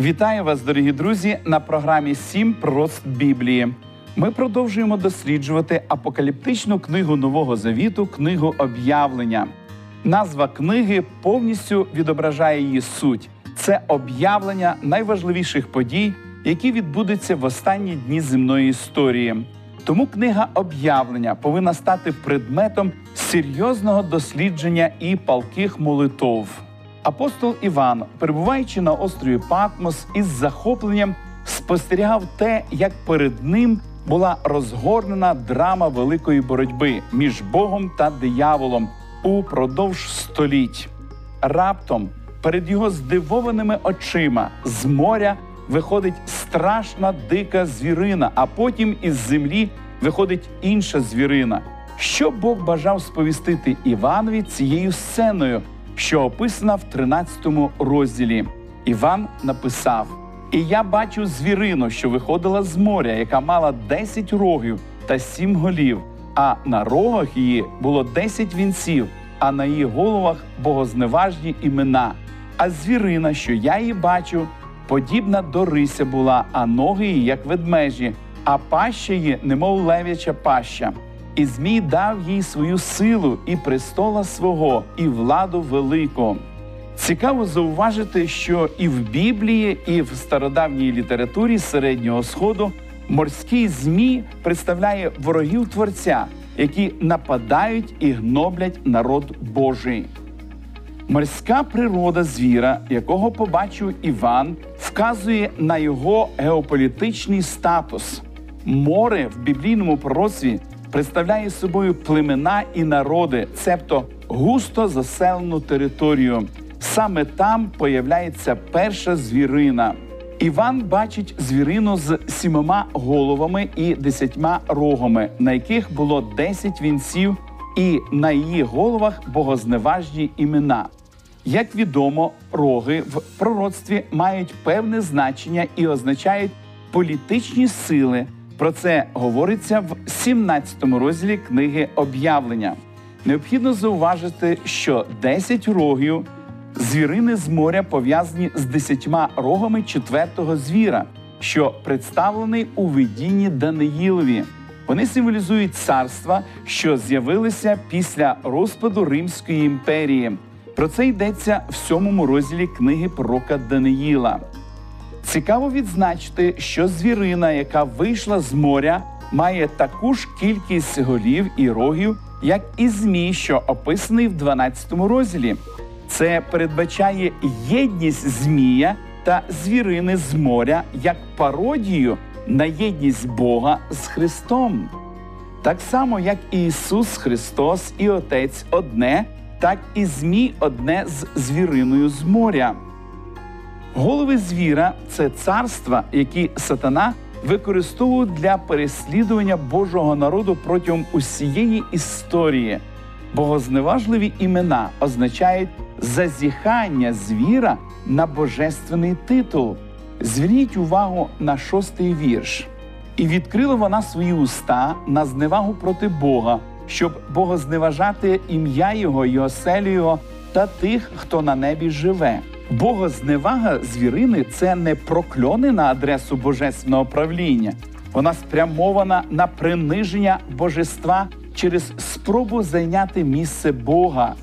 Вітаю вас, дорогі друзі, на програмі «Сім пророцтв Біблії. Ми продовжуємо досліджувати апокаліптичну книгу Нового Завіту, книгу об'явлення. Назва книги повністю відображає її суть. Це об'явлення найважливіших подій, які відбудуться в останні дні земної історії. Тому книга об'явлення повинна стати предметом серйозного дослідження і палких молитов. Апостол Іван, перебуваючи на острові Патмос, із захопленням спостерігав те, як перед ним була розгорнена драма великої боротьби між Богом та дияволом упродовж століть. Раптом перед його здивованими очима з моря виходить страшна дика звірина, а потім із землі виходить інша звірина. Що Бог бажав сповістити Іванові цією сценою, що описана в 13 розділі. Іван написав: І я бачу звірину, що виходила з моря, яка мала 10 рогів та 7 голів, а на рогах її було 10 вінців, а на її головах богозневажні імена. А звірина, що я її бачу, подібна до рися була, а ноги її, як ведмежі, а паща її, немов лев'яча паща. І Змій дав їй свою силу і престола свого, і владу велику. Цікаво зауважити, що і в Біблії, і в стародавній літературі середнього сходу морський змій представляє ворогів творця, які нападають і гноблять народ Божий. Морська природа звіра, якого побачив Іван, вказує на його геополітичний статус. Море в біблійному пророцтві представляє собою племена і народи, цебто густо заселену територію. Саме там появляється перша звірина. Іван бачить звірину з сімома головами і десятьма рогами, на яких було десять вінців, і на її головах богозневажні імена. Як відомо, роги в пророцтві мають певне значення і означають політичні сили. Про це говориться в 17 розділі книги об'явлення. Необхідно зауважити, що 10 рогів звірини з моря пов'язані з десятьма рогами четвертого звіра, що представлений у видінні Даниїлові. Вони символізують царства, що з'явилися після розпаду Римської імперії. Про це йдеться в сьомому розділі книги пророка Даниїла. Цікаво відзначити, що звірина, яка вийшла з моря, має таку ж кількість голів і рогів, як і змій, що описаний в 12 розділі. Це передбачає єдність змія та звірини з моря як пародію на єдність Бога з Христом. Так само, як і Ісус Христос і Отець одне, так і Змій одне з звіриною з моря. Голови звіра це царства, які сатана використовує для переслідування Божого народу протягом усієї історії. Богозневажливі імена означають зазіхання звіра на божественний титул. Зверніть увагу на шостий вірш. І відкрила вона свої уста на зневагу проти Бога, щоб богозневажати ім'я Його Його та тих, хто на небі живе. Богозневага звірини це не прокльони на адресу божественного правління. Вона спрямована на приниження божества через спробу зайняти місце Бога.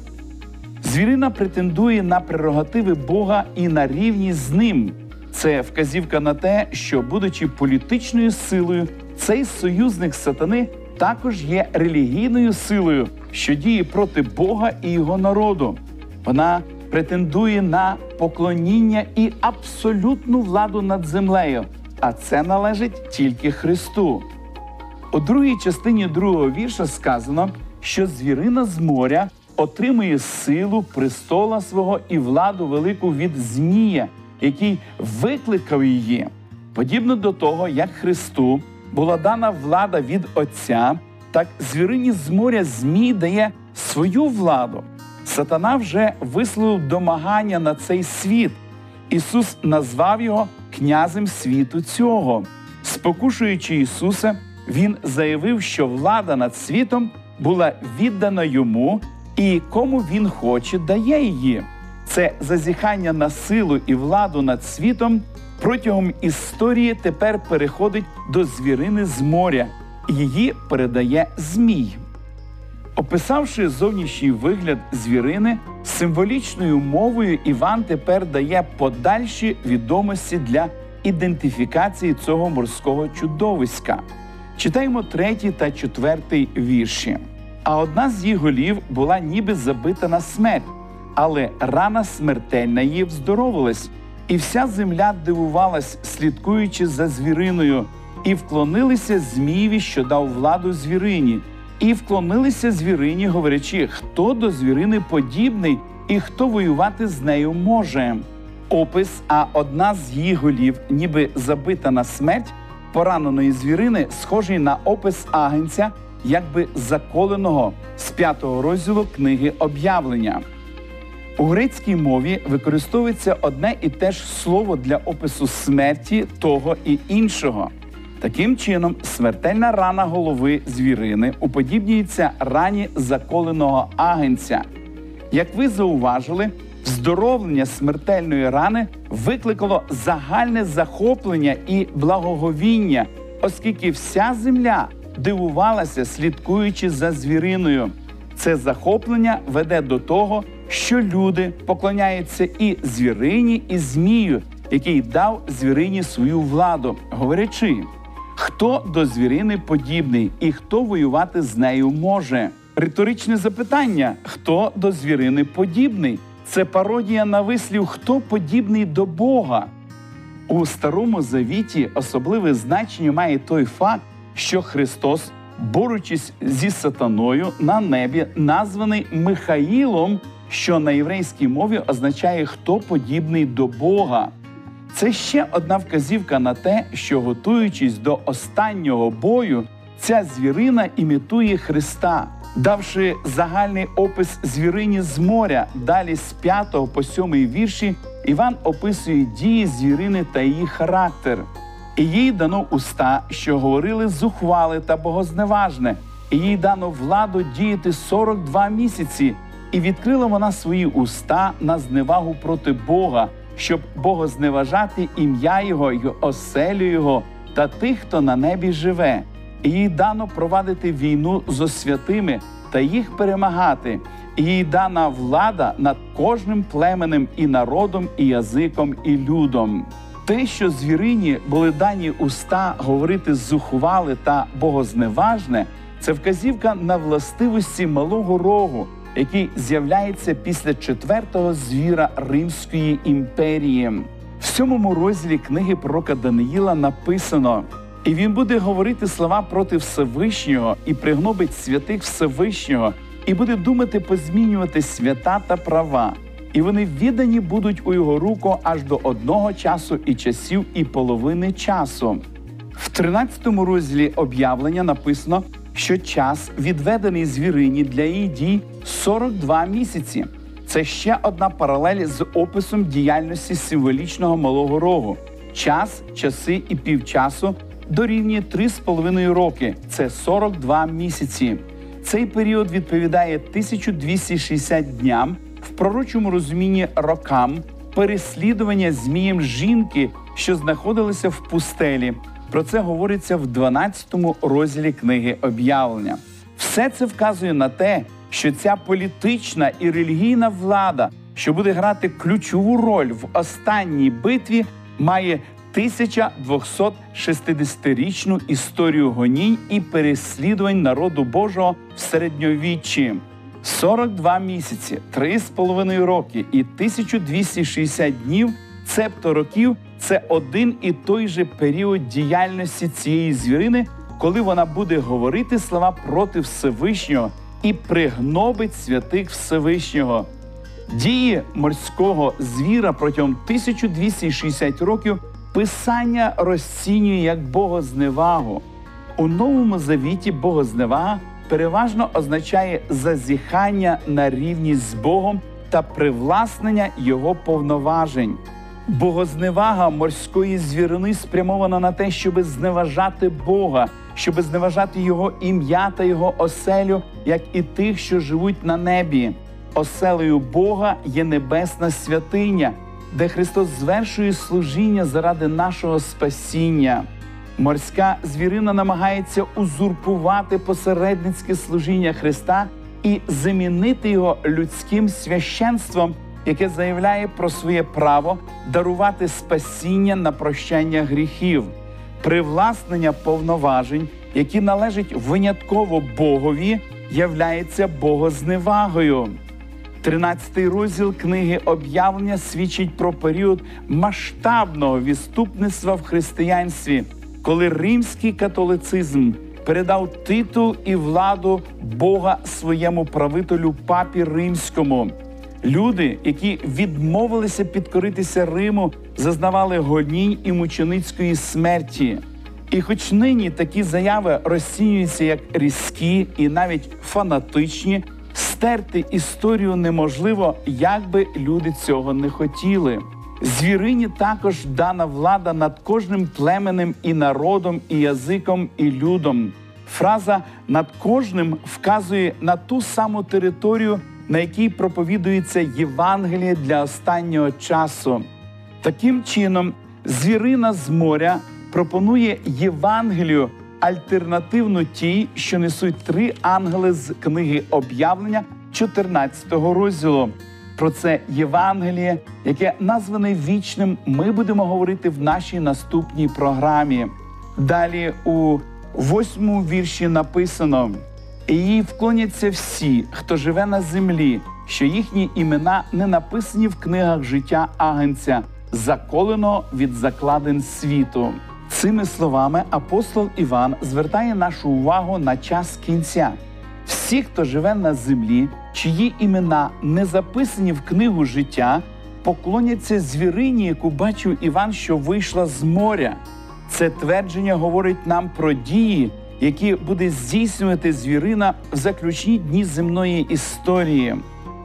Звірина претендує на прерогативи Бога і на рівність з ним. Це вказівка на те, що, будучи політичною силою, цей союзник сатани також є релігійною силою, що діє проти Бога і його народу. Вона претендує на поклоніння і абсолютну владу над землею, а це належить тільки Христу. У другій частині другого вірша сказано, що звірина з моря отримує силу престола свого і владу велику від Змія, який викликав її. Подібно до того, як Христу була дана влада від Отця, так звірині з моря Змій дає свою владу. Сатана вже висловив домагання на цей світ. Ісус назвав його князем світу цього. Спокушуючи Ісуса, Він заявив, що влада над світом була віддана йому, і кому він хоче, дає її. Це зазіхання на силу і владу над світом протягом історії тепер переходить до звірини з моря, її передає Змій. Описавши зовнішній вигляд звірини, символічною мовою Іван тепер дає подальші відомості для ідентифікації цього морського чудовиська. Читаємо третій та четвертий вірші. А одна з її голів була ніби забита на смерть, але рана смертельна її вздоровилась, і вся земля дивувалась, слідкуючи за звіриною, і вклонилися Змієві, що дав владу звірині, і вклонилися звірині, говорячи, хто до звірини подібний і хто воювати з нею може. Опис, а одна з її голів, ніби забита на смерть пораненої звірини, схожий на опис агенця, якби заколеного з п'ятого розділу книги об'явлення. У грецькій мові використовується одне і те ж слово для опису смерті того і іншого. Таким чином, смертельна рана голови звірини уподібнюється рані заколеного агенця. Як ви зауважили, вздоровлення смертельної рани викликало загальне захоплення і благоговіння, оскільки вся земля дивувалася, слідкуючи за звіриною. Це захоплення веде до того, що люди поклоняються і звірині, і змію, який дав звірині свою владу, говорячи, хто до звірини подібний і хто воювати з нею може. Риторичне запитання: хто до звірини подібний? Це пародія на вислів, хто подібний до Бога. У Старому Завіті особливе значення має той факт, що Христос, борючись зі сатаною на небі, названий Михаїлом, що на єврейській мові означає хто подібний до Бога. Це ще одна вказівка на те, що готуючись до останнього бою, ця звірина імітує Христа, давши загальний опис звірині з моря, далі з 5 по 7 вірші, Іван описує дії звірини та її характер. І їй дано уста, що говорили зухвали та богозневажне, і їй дано владу діяти 42 місяці, і відкрила вона свої уста на зневагу проти Бога, щоб богозневажати ім'я Його й оселю Його та тих, хто на небі живе. І їй дано провадити війну зо святими та їх перемагати, і їй дана влада над кожним племенем і народом, і язиком, і людом. Те, що звірині були дані уста говорити зухвали та богозневажне, це вказівка на властивості малого рогу, який з'являється після четвертого звіра Римської імперії. В сьомому розділі книги пророка Даниїла написано: і він буде говорити слова проти Всевишнього і пригнобить святих Всевишнього, і буде думати позмінювати свята та права. І вони віддані будуть у його руку аж до одного часу і часів, і половини часу. В 13 розділі об'явлення написано, що час відведений звірині для її дій 42 місяці. Це ще одна паралель з описом діяльності символічного малого рогу. Час, часи і півчасу дорівнює 3,5 роки. Це 42 місяці. Цей період відповідає 1260 дням в пророчому розумінні рокам переслідування змієм жінки, що знаходилися в пустелі. Про це говориться в 12 розділі книги об'явлення. Все це вказує на те, що ця політична і релігійна влада, що буде грати ключову роль в останній битві, має 1260-річну історію гонінь і переслідувань народу Божого в середньовіччі. 42 місяці, 3,5 роки і 1260 днів, цебто років це один і той же період діяльності цієї звірини, коли вона буде говорити слова проти Всевишнього і пригнобить святих Всевишнього. Дії морського звіра протягом 1260 років писання розцінює як богозневагу. У новому завіті богозневага переважно означає зазіхання на рівність з Богом та привласнення Його повноважень. Богозневага морської звірини спрямована на те, щоб зневажати Бога, щоб зневажати Його ім'я та Його оселю, як і тих, що живуть на небі. Оселею Бога є небесна святиня, де Христос звершує служіння заради нашого спасіння. Морська звірина намагається узурпувати посередницьке служіння Христа і замінити його людським священством, яке заявляє про своє право дарувати спасіння на прощання гріхів, привласнення повноважень, які належать винятково Богові, являється богозневагою. 13 розділ книги об'явлення свідчить про період масштабного відступництва в християнстві, коли римський католицизм передав титул і владу Бога своєму правителю папі римському. Люди, які відмовилися підкоритися Риму, зазнавали гонінь і мученицької смерті. І, хоч нині такі заяви розцінюються як різкі і навіть фанатичні, стерти історію неможливо, як би люди цього не хотіли. Звірині також дана влада над кожним племенем і народом, і язиком, і людом. Фраза над кожним вказує на ту саму територію, на якій проповідується Євангеліє для останнього часу. Таким чином, звірина з моря пропонує Євангелію альтернативну тій, що несуть три ангели з книги об'явлення 14 розділу. Про це Євангеліє, яке назване вічним, ми будемо говорити в нашій наступній програмі. Далі у восьмому вірші написано: їй вклоняться всі, хто живе на землі, що їхні імена не написані в книгах життя агенця, заколеного від закладин світу. Цими словами апостол Іван звертає нашу увагу на час кінця. Всі, хто живе на землі, чиї імена не записані в книгу життя, поклоняться звірині, яку бачив Іван, що вийшла з моря. Це твердження говорить нам про дії, які буде здійснювати звірина в заключні дні земної історії.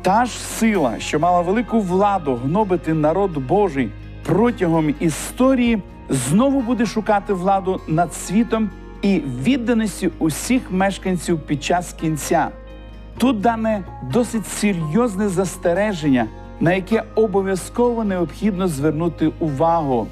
Та ж сила, що мала велику владу гнобити народ Божий протягом історії, знову буде шукати владу над світом і відданості усіх мешканців під час кінця. Тут дане досить серйозне застереження, на яке обов'язково необхідно звернути увагу.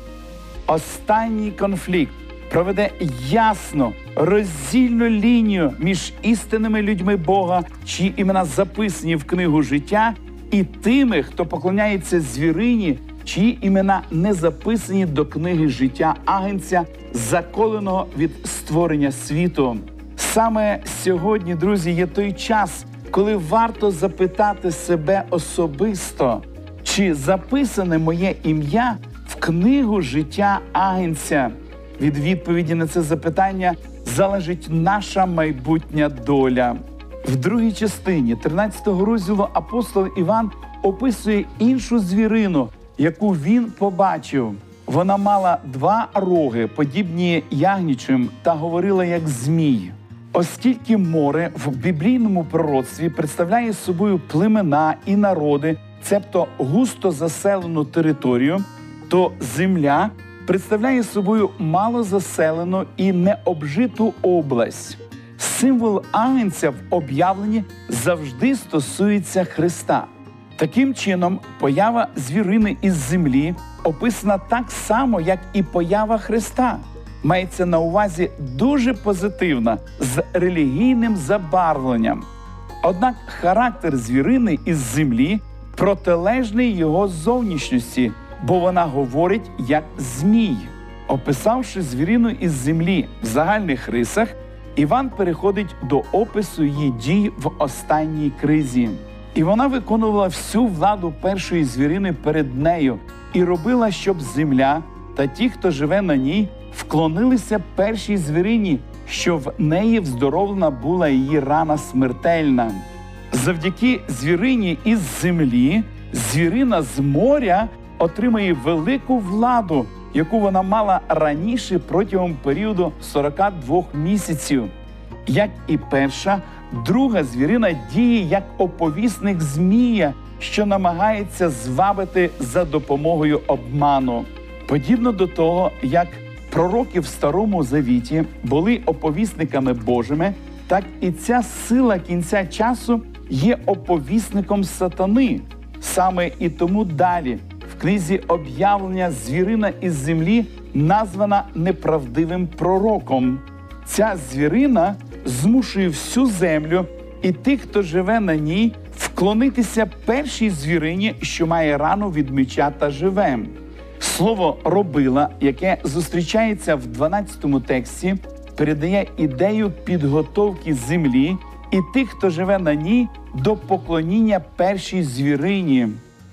Останній конфлікт проведе ясно роздільну лінію між істинними людьми Бога, чиї імена записані в книгу життя, і тими, хто поклоняється звірині, чиї імена не записані до книги життя агенця, заколеного від створення світу. Саме сьогодні, друзі, є той час, коли варто запитати себе особисто, чи записане моє ім'я в книгу життя агенця. Від відповіді на це запитання залежить наша майбутня доля. В другій частині 13-го розділу апостол Іван описує іншу звірину, яку він побачив. Вона мала два роги, подібні ягнічим, та говорила як змій. Оскільки море в біблійному пророцтві представляє собою племена і народи, цебто густо заселену територію, то земля представляє собою малозаселену і необжиту область. Символ агнця в об'явленні завжди стосується Христа. Таким чином, поява звірини із землі описана так само, як і поява Христа. Мається на увазі дуже позитивна з релігійним забарвленням. Однак характер звірини із землі протилежний його зовнішності, бо вона говорить як змій. Описавши звірину із землі в загальних рисах, Іван переходить до опису її дій в останній кризі. І вона виконувала всю владу першої звірини перед нею і робила, щоб земля та ті, хто живе на ній, вклонилися першій звірині, що в неї вздоровлена була її рана смертельна. Завдяки звірині із землі, звірина з моря отримає велику владу, яку вона мала раніше протягом періоду 42 місяців. Як і перша, друга звірина діє як оповісник Змія, що намагається звабити за допомогою обману. Подібно до того, як пророки в Старому Завіті були оповісниками Божими, так і ця сила кінця часу є оповісником сатани. Саме і тому далі книзі об'явлення звірина із землі названа неправдивим пророком. Ця звірина змушує всю землю і тих, хто живе на ній, вклонитися першій звірині, що має рану від меча та живе. Слово робила, яке зустрічається в 12 тексті, передає ідею підготовки землі і тих, хто живе на ній, до поклоніння першій звірині.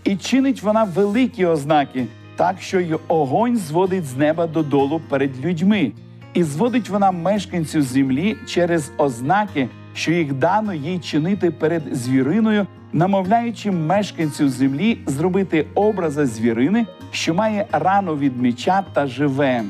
І чинить вона великі ознаки, так що й огонь зводить з неба додолу перед людьми, і зводить вона мешканців землі через ознаки, що їх дано їй чинити перед звіриною, намовляючи мешканців землі зробити образа звірини, що має рану від меча та живе.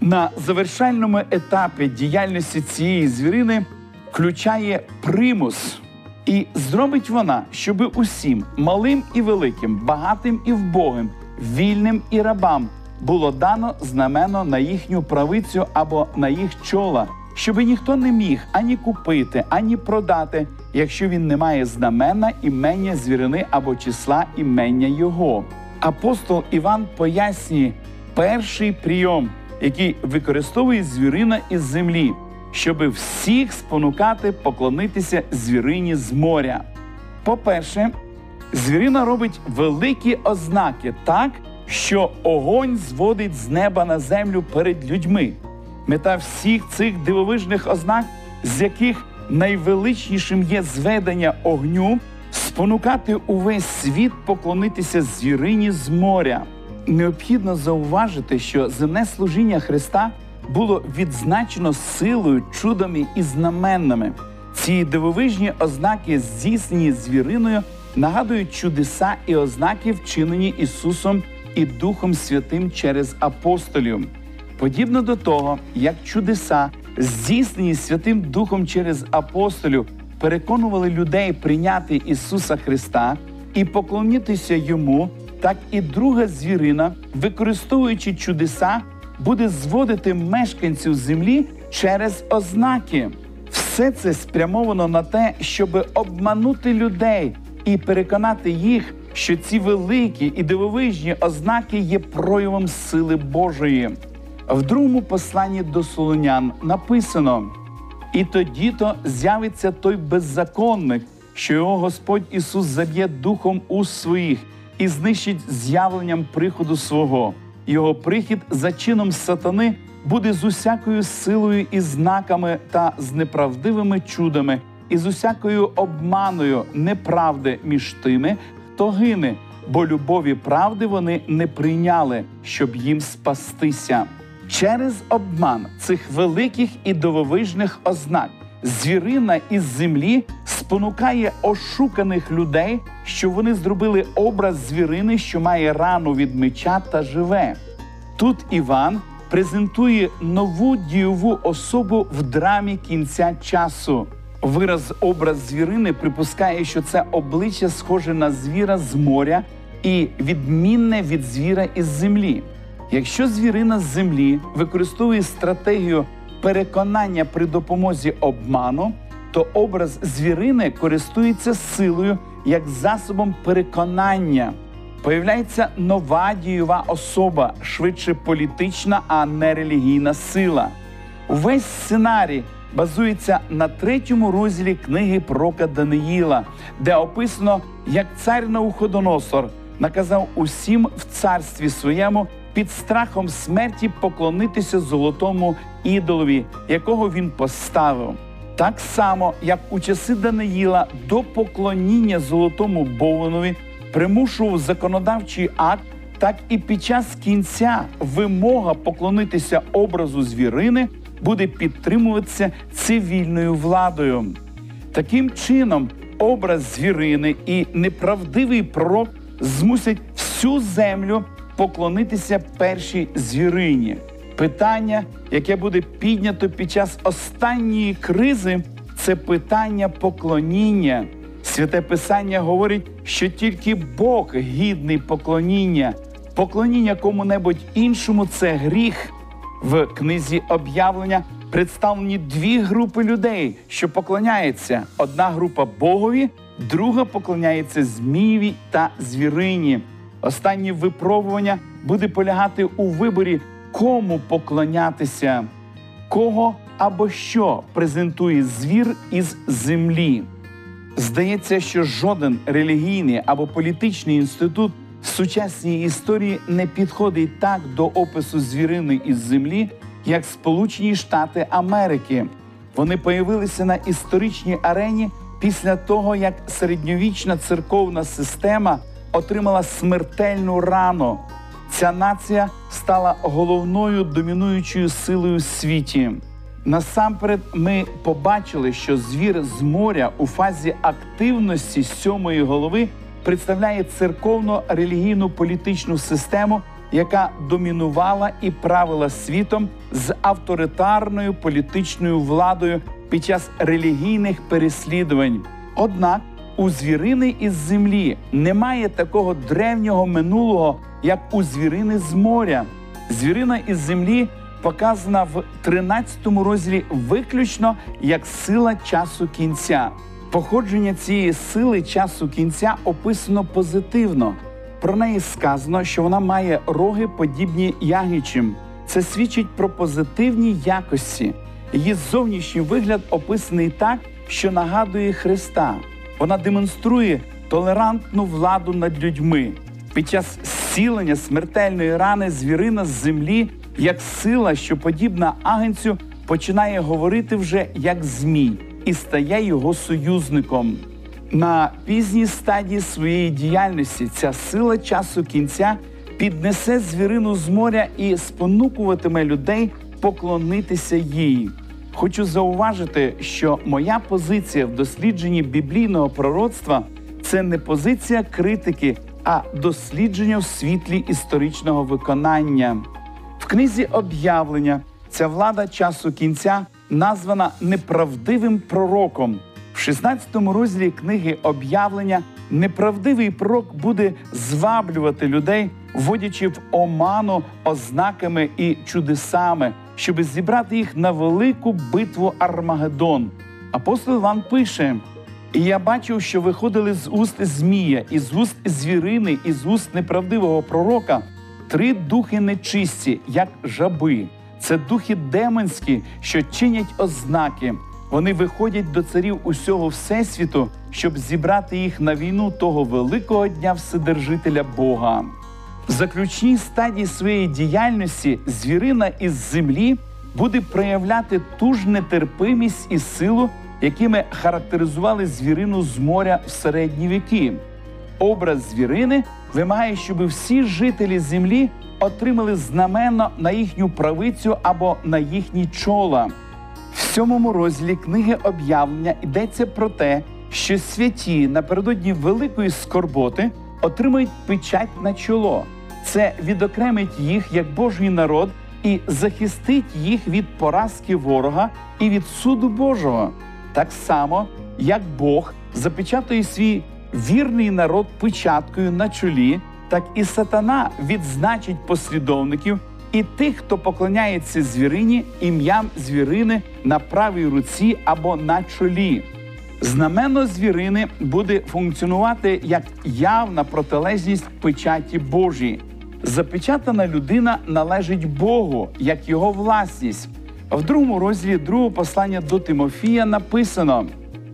На завершальному етапі діяльності цієї звірини включає примус. І зробить вона, щоби усім, малим і великим, багатим і вбогим, вільним і рабам, було дано знамено на їхню правицю або на їх чола, щоби ніхто не міг ані купити, ані продати, якщо він не має знамена імення звірини або числа імення його. Апостол Іван пояснює перший прийом, який використовує звірина із землі щоби всіх спонукати поклонитися звірині з моря. По-перше, звірина робить великі ознаки так, що огонь зводить з неба на землю перед людьми. Мета всіх цих дивовижних ознак, з яких найвеличнішим є зведення огню, спонукати увесь світ поклонитися звірині з моря. Необхідно зауважити, що земне служіння Христа було відзначено силою, чудами і знаменними. Ці дивовижні ознаки, здійснені звіриною, нагадують чудеса і ознаки, вчинені Ісусом і Духом Святим через апостолів. Подібно до того, як чудеса, здійснені Святим Духом через апостолів, переконували людей прийняти Ісуса Христа і поклонитися Йому, так і друга звірина, використовуючи чудеса, буде зводити мешканців землі через ознаки. Все це спрямовано на те, щоб обманути людей і переконати їх, що ці великі і дивовижні ознаки є проявом сили Божої. В другому посланні до Солонян написано: і тоді то з'явиться той беззаконник, що його Господь Ісус заб'є духом уст своїх і знищить з'явленням приходу свого. Його прихід за чином сатани буде з усякою силою і знаками та з неправдивими чудами, і з усякою обманою неправди між тими, хто гине, бо любові правди вони не прийняли, щоб їм спастися. Через обман цих великих і дивовижних ознак звірина із землі спонукає ошуканих людей, що вони зробили образ звірини, що має рану від меча та живе. Тут Іван презентує нову дієву особу в драмі кінця часу. Вираз образ звірини припускає, що це обличчя схоже на звіра з моря і відмінне від звіра із землі. Якщо звірина з землі використовує стратегію переконання при допомозі обману, то образ звірини користується силою як засобом переконання. Появляється нова дієва особа, швидше політична, а не релігійна сила. Увесь сценарій базується на третьому розділі книги Прока Даниїла, де описано, як цар Науходоносор наказав усім в царстві своєму під страхом смерті поклонитися золотому ідолові, якого він поставив. Так само, як у часи Даниїла до поклоніння золотому Бованові примушував законодавчий акт, так і під час кінця вимога поклонитися образу звірини буде підтримуватися цивільною владою. Таким чином, образ звірини і неправдивий пророк змусять всю землю поклонитися першій звірині. Питання, яке буде піднято під час останньої кризи, це питання поклоніння. Святе Писання говорить, що тільки Бог гідний поклоніння, поклоніння кому-небудь іншому це гріх. В книзі об'явлення представлені дві групи людей, що поклоняються. Одна група Богові, друга поклоняється Змієві та звірині. Останнє випробування буде полягати у виборі, кому поклонятися, кого або що презентує звір із землі. Здається, що жоден релігійний або політичний інститут в сучасній історії не підходить так до опису звірини із землі, як Сполучені Штати Америки. Вони появилися на історичній арені після того, як середньовічна церковна система отримала смертельну рану. Ця нація стала головною домінуючою силою світі. Насамперед, ми побачили, що звір з моря у фазі активності сьомої голови представляє церковно-релігійну політичну систему, яка домінувала і правила світом з авторитарною політичною владою під час релігійних переслідувань. Однак у звірини із землі немає такого древнього минулого, як у звірини з моря. Звірина із землі показана в 13 розділі виключно як сила часу кінця. Походження цієї сили часу кінця описано позитивно. Про неї сказано, що вона має роги, подібні ягичим. Це свідчить про позитивні якості. Її зовнішній вигляд описаний так, що нагадує Христа. Вона демонструє толерантну владу над людьми. Під час зцілення смертельної рани звірина з землі, як сила, що подібна агенцю, починає говорити вже як змій і стає його союзником. На пізній стадії своєї діяльності ця сила часу кінця піднесе звірину з моря і спонукуватиме людей поклонитися їй. Хочу зауважити, що моя позиція в дослідженні біблійного пророцтва це не позиція критики, а дослідження в світлі історичного виконання. В книзі об'явлення ця влада часу кінця названа неправдивим пророком. В 16 розділі книги об'явлення неправдивий пророк буде зваблювати людей, вводячи в оману ознаками і чудесами, щоби зібрати їх на велику битву Армагеддон. Апостол Іван пише: І я бачив, що виходили з уст Змія, і з уст звірини, і з уст неправдивого пророка три духи нечисті, як жаби. Це духи демонські, що чинять ознаки. Вони виходять до царів усього всесвіту, щоб зібрати їх на війну того великого дня Вседержителя Бога. В заключній стадії своєї діяльності звірина із землі буде проявляти ту ж нетерпимість і силу, якими характеризували звірину з моря в середні віки. Образ звірини вимагає, щоб всі жителі землі отримали знаменно на їхню правицю або на їхні чола. В сьомому розділі книги об'явлення йдеться про те, що святі напередодні великої скорботи отримають печать на чоло. Це відокремить їх як Божий народ і захистить їх від поразки ворога і від суду Божого. Так само, як Бог запечатує свій вірний народ печаткою на чолі, так і сатана відзначить послідовників і тих, хто поклоняється звірині ім'ям звірини на правій руці або на чолі. Знамено звірини буде функціонувати як явна протилежність печаті Божій. Запечатана людина належить Богу як його власність. В другому розділі другого послання до Тимофія написано: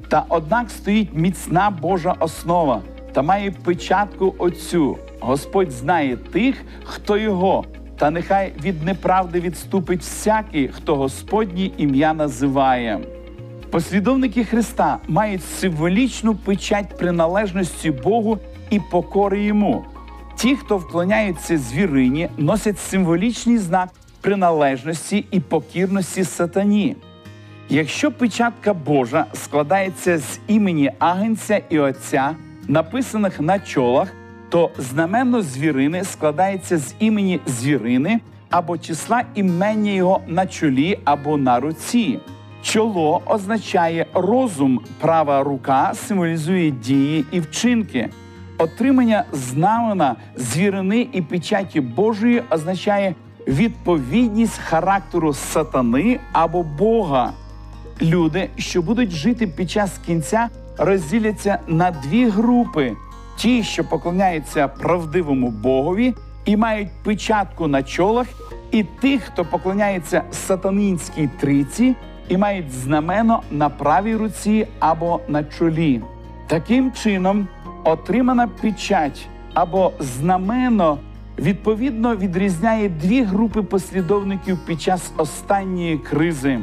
та однак стоїть міцна Божа основа та має печатку Отцю. Господь знає тих, хто його, та нехай від неправди відступить всякий, хто Господнє ім'я називає. Послідовники Христа мають символічну печать приналежності Богу і покори йому. Ті, хто вклоняються звірині, носять символічний знак приналежності і покірності сатані. Якщо печатка Божа складається з імені Агенця і Отця, написаних на чолах, то знаменно звірини складається з імені звірини або числа імення його на чолі або на руці. Чоло означає розум, права рука символізує дії і вчинки. Отримання знамена звірини і печаті Божої означає відповідність характеру сатани або Бога. Люди, що будуть жити під час кінця, розділяться на дві групи: ті, що поклоняються правдивому Богові і мають печатку на чолах, і тих, хто поклоняється сатанинській триці і мають знамено на правій руці або на чолі. Таким чином, отримана печать або знамено відповідно відрізняє дві групи послідовників під час останньої кризи.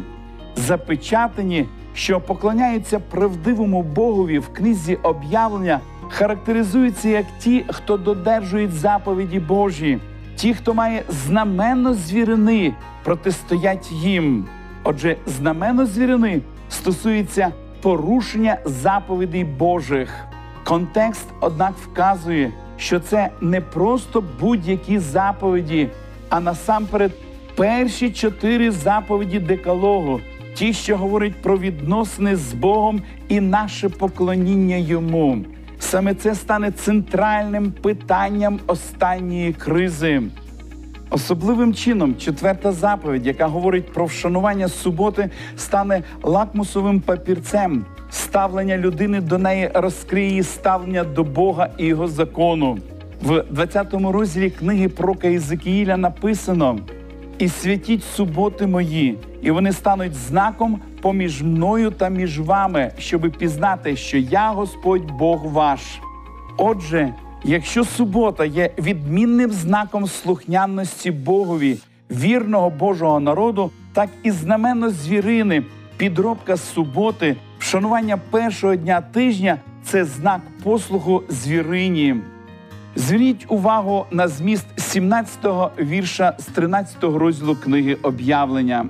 Запечатані, що поклоняються правдивому Богові в книзі об'явлення, характеризуються як ті, хто додержують заповіді Божі, ті, хто має знаменно звірини, протистоять їм. Отже, знаменно звірини стосується порушення заповідей Божих. Контекст, однак, вказує, що це не просто будь-які заповіді, а насамперед перші чотири заповіді Декалогу, ті, що говорять про відносини з Богом і наше поклоніння йому. Саме це стане центральним питанням останньої кризи. Особливим чином, четверта заповідь, яка говорить про вшанування суботи, стане лакмусовим папірцем. Ставлення людини до неї розкриє її ставлення до Бога і його закону. В 20-му розділі книги про Єзекіїля написано: І святіть суботи мої, і вони стануть знаком поміж мною та між вами, щоби пізнати, що я Господь Бог ваш. Отже, якщо субота є відмінним знаком слухняності Богові, вірного Божого народу, так і знаменно звірини, підробка суботи, вшанування першого дня тижня це знак послуху звірині. Зверніть увагу на зміст 17-го вірша з 13-го розділу книги об'явлення,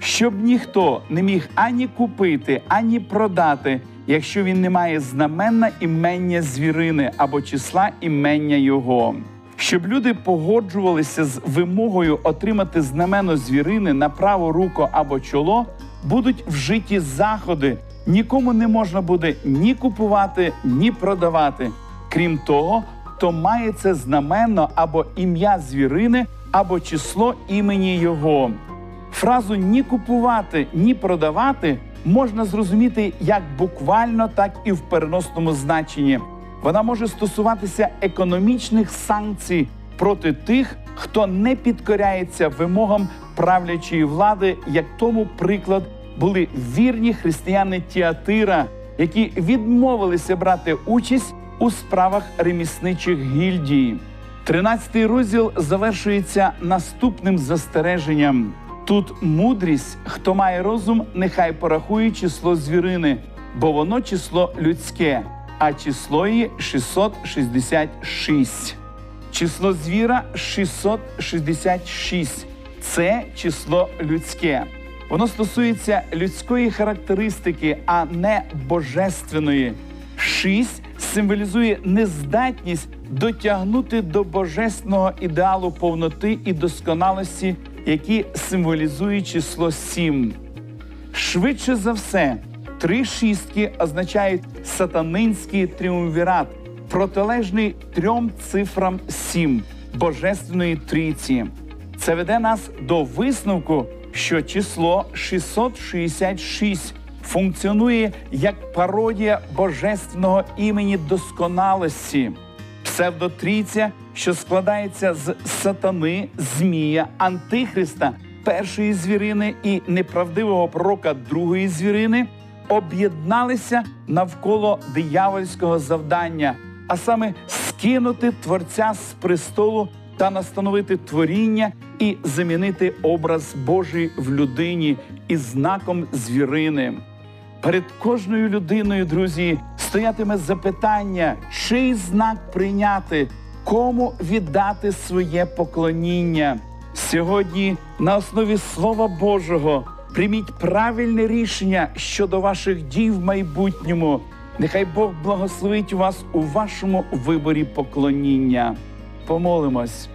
щоб ніхто не міг ані купити, ані продати, якщо він не має знаменна імення звірини або числа імення його. Щоб люди погоджувалися з вимогою отримати знамено звірини на праву руку або чоло, будуть вжиті заходи. Нікому не можна буде ні купувати, ні продавати. Крім того, хто має це знаменно або ім'я звірини, або число імені його. Фразу ні купувати, ні продавати можна зрозуміти як буквально, так і в переносному значенні. Вона може стосуватися економічних санкцій проти тих, хто не підкоряється вимогам правлячої влади, як тому приклад були вірні християни Тіатира, які відмовилися брати участь у справах ремісничих гільдій. Тринадцятий розділ завершується наступним застереженням. Тут мудрість, хто має розум, нехай порахує число звірини, бо воно число людське, а число її 666. Число звіра 666. Це число людське. Воно стосується людської характеристики, а не божественної. Шість символізує нездатність дотягнути до божественного ідеалу повноти і досконалості, які символізує число сім. Швидше за все, три шістки означають сатанинський тріумвірат, протилежний трьом цифрам сім божественної трійці. Це веде нас до висновку, що число 666 функціонує як пародія божественного імені досконалості, псевдотрійця, що складається з сатани, змія, антихриста, першої звірини і неправдивого пророка другої звірини, об'єдналися навколо диявольського завдання, а саме скинути творця з престолу та настановити творіння і замінити образ Божий в людині із знаком звірини. Перед кожною людиною, друзі, стоятиме запитання, чий знак прийняти, кому віддати своє поклоніння. Сьогодні, на основі Слова Божого, прийміть правильне рішення щодо ваших дій в майбутньому. Нехай Бог благословить вас у вашому виборі поклоніння. Помолимось,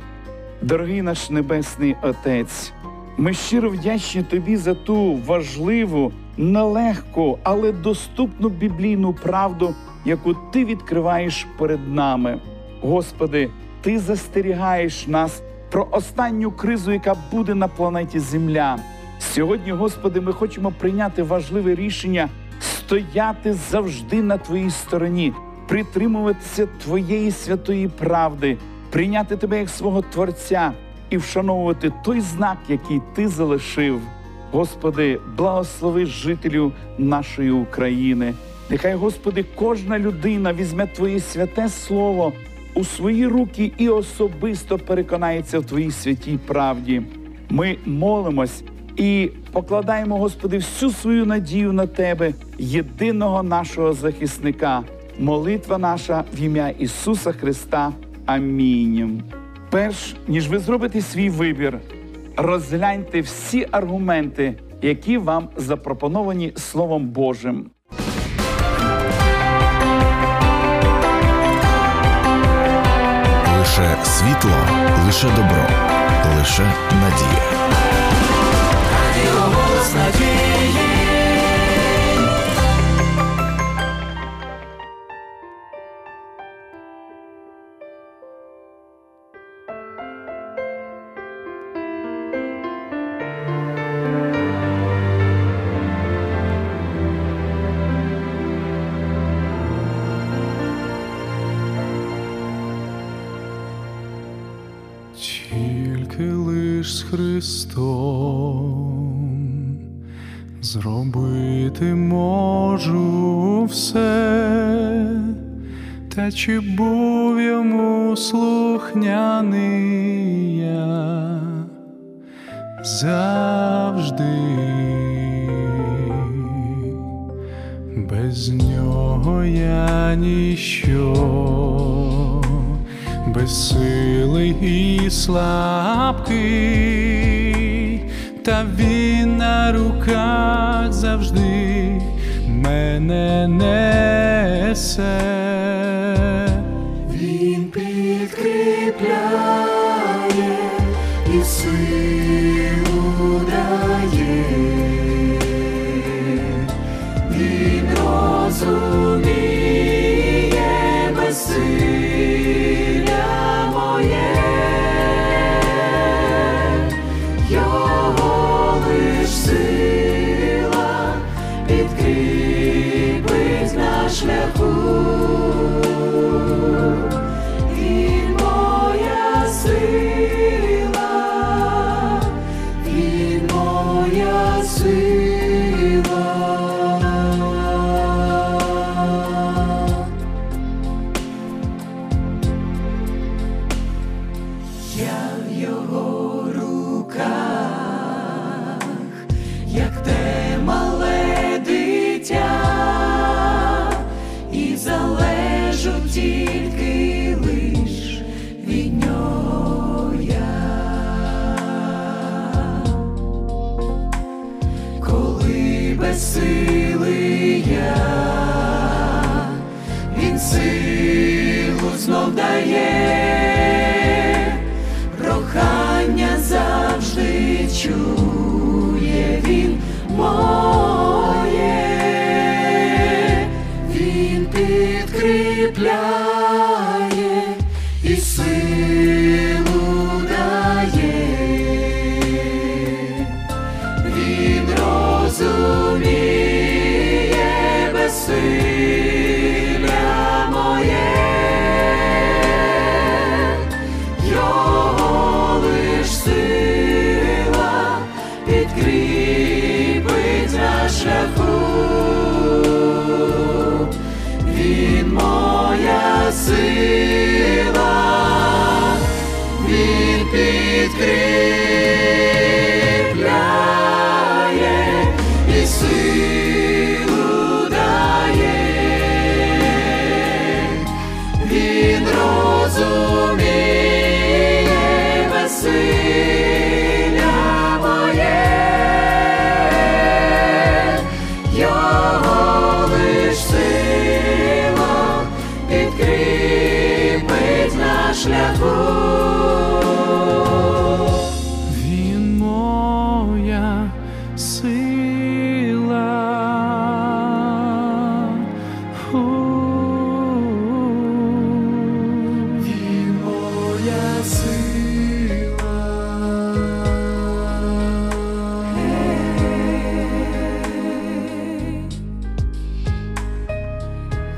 дорогий наш Небесний Отець. Ми щиро вдячні тобі за ту важливу, нелегку, але доступну біблійну правду, яку ти відкриваєш перед нами. Господи, ти застерігаєш нас про останню кризу, яка буде на планеті Земля. Сьогодні, Господи, ми хочемо прийняти важливе рішення стояти завжди на твоїй стороні, притримуватися Твоєї святої правди, прийняти Тебе як свого Творця і вшановувати той знак, який Ти залишив. Господи, благослови жителів нашої України. Нехай, Господи, кожна людина візьме Твоє святе Слово у свої руки і особисто переконається в Твоїй святій правді. Ми молимось і покладаємо, Господи, всю свою надію на Тебе, єдиного нашого захисника. Молитва наша в ім'я Ісуса Христа. Амінь. Перш ніж ви зробите свій вибір, розгляньте всі аргументи, які вам запропоновані Словом Божим. Лише світло, лише добро, лише надія. Слухняний я завжди без нього я ніщо безсилий і слабкий, та він на руках завжди мене несе. Lord.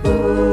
Ooh.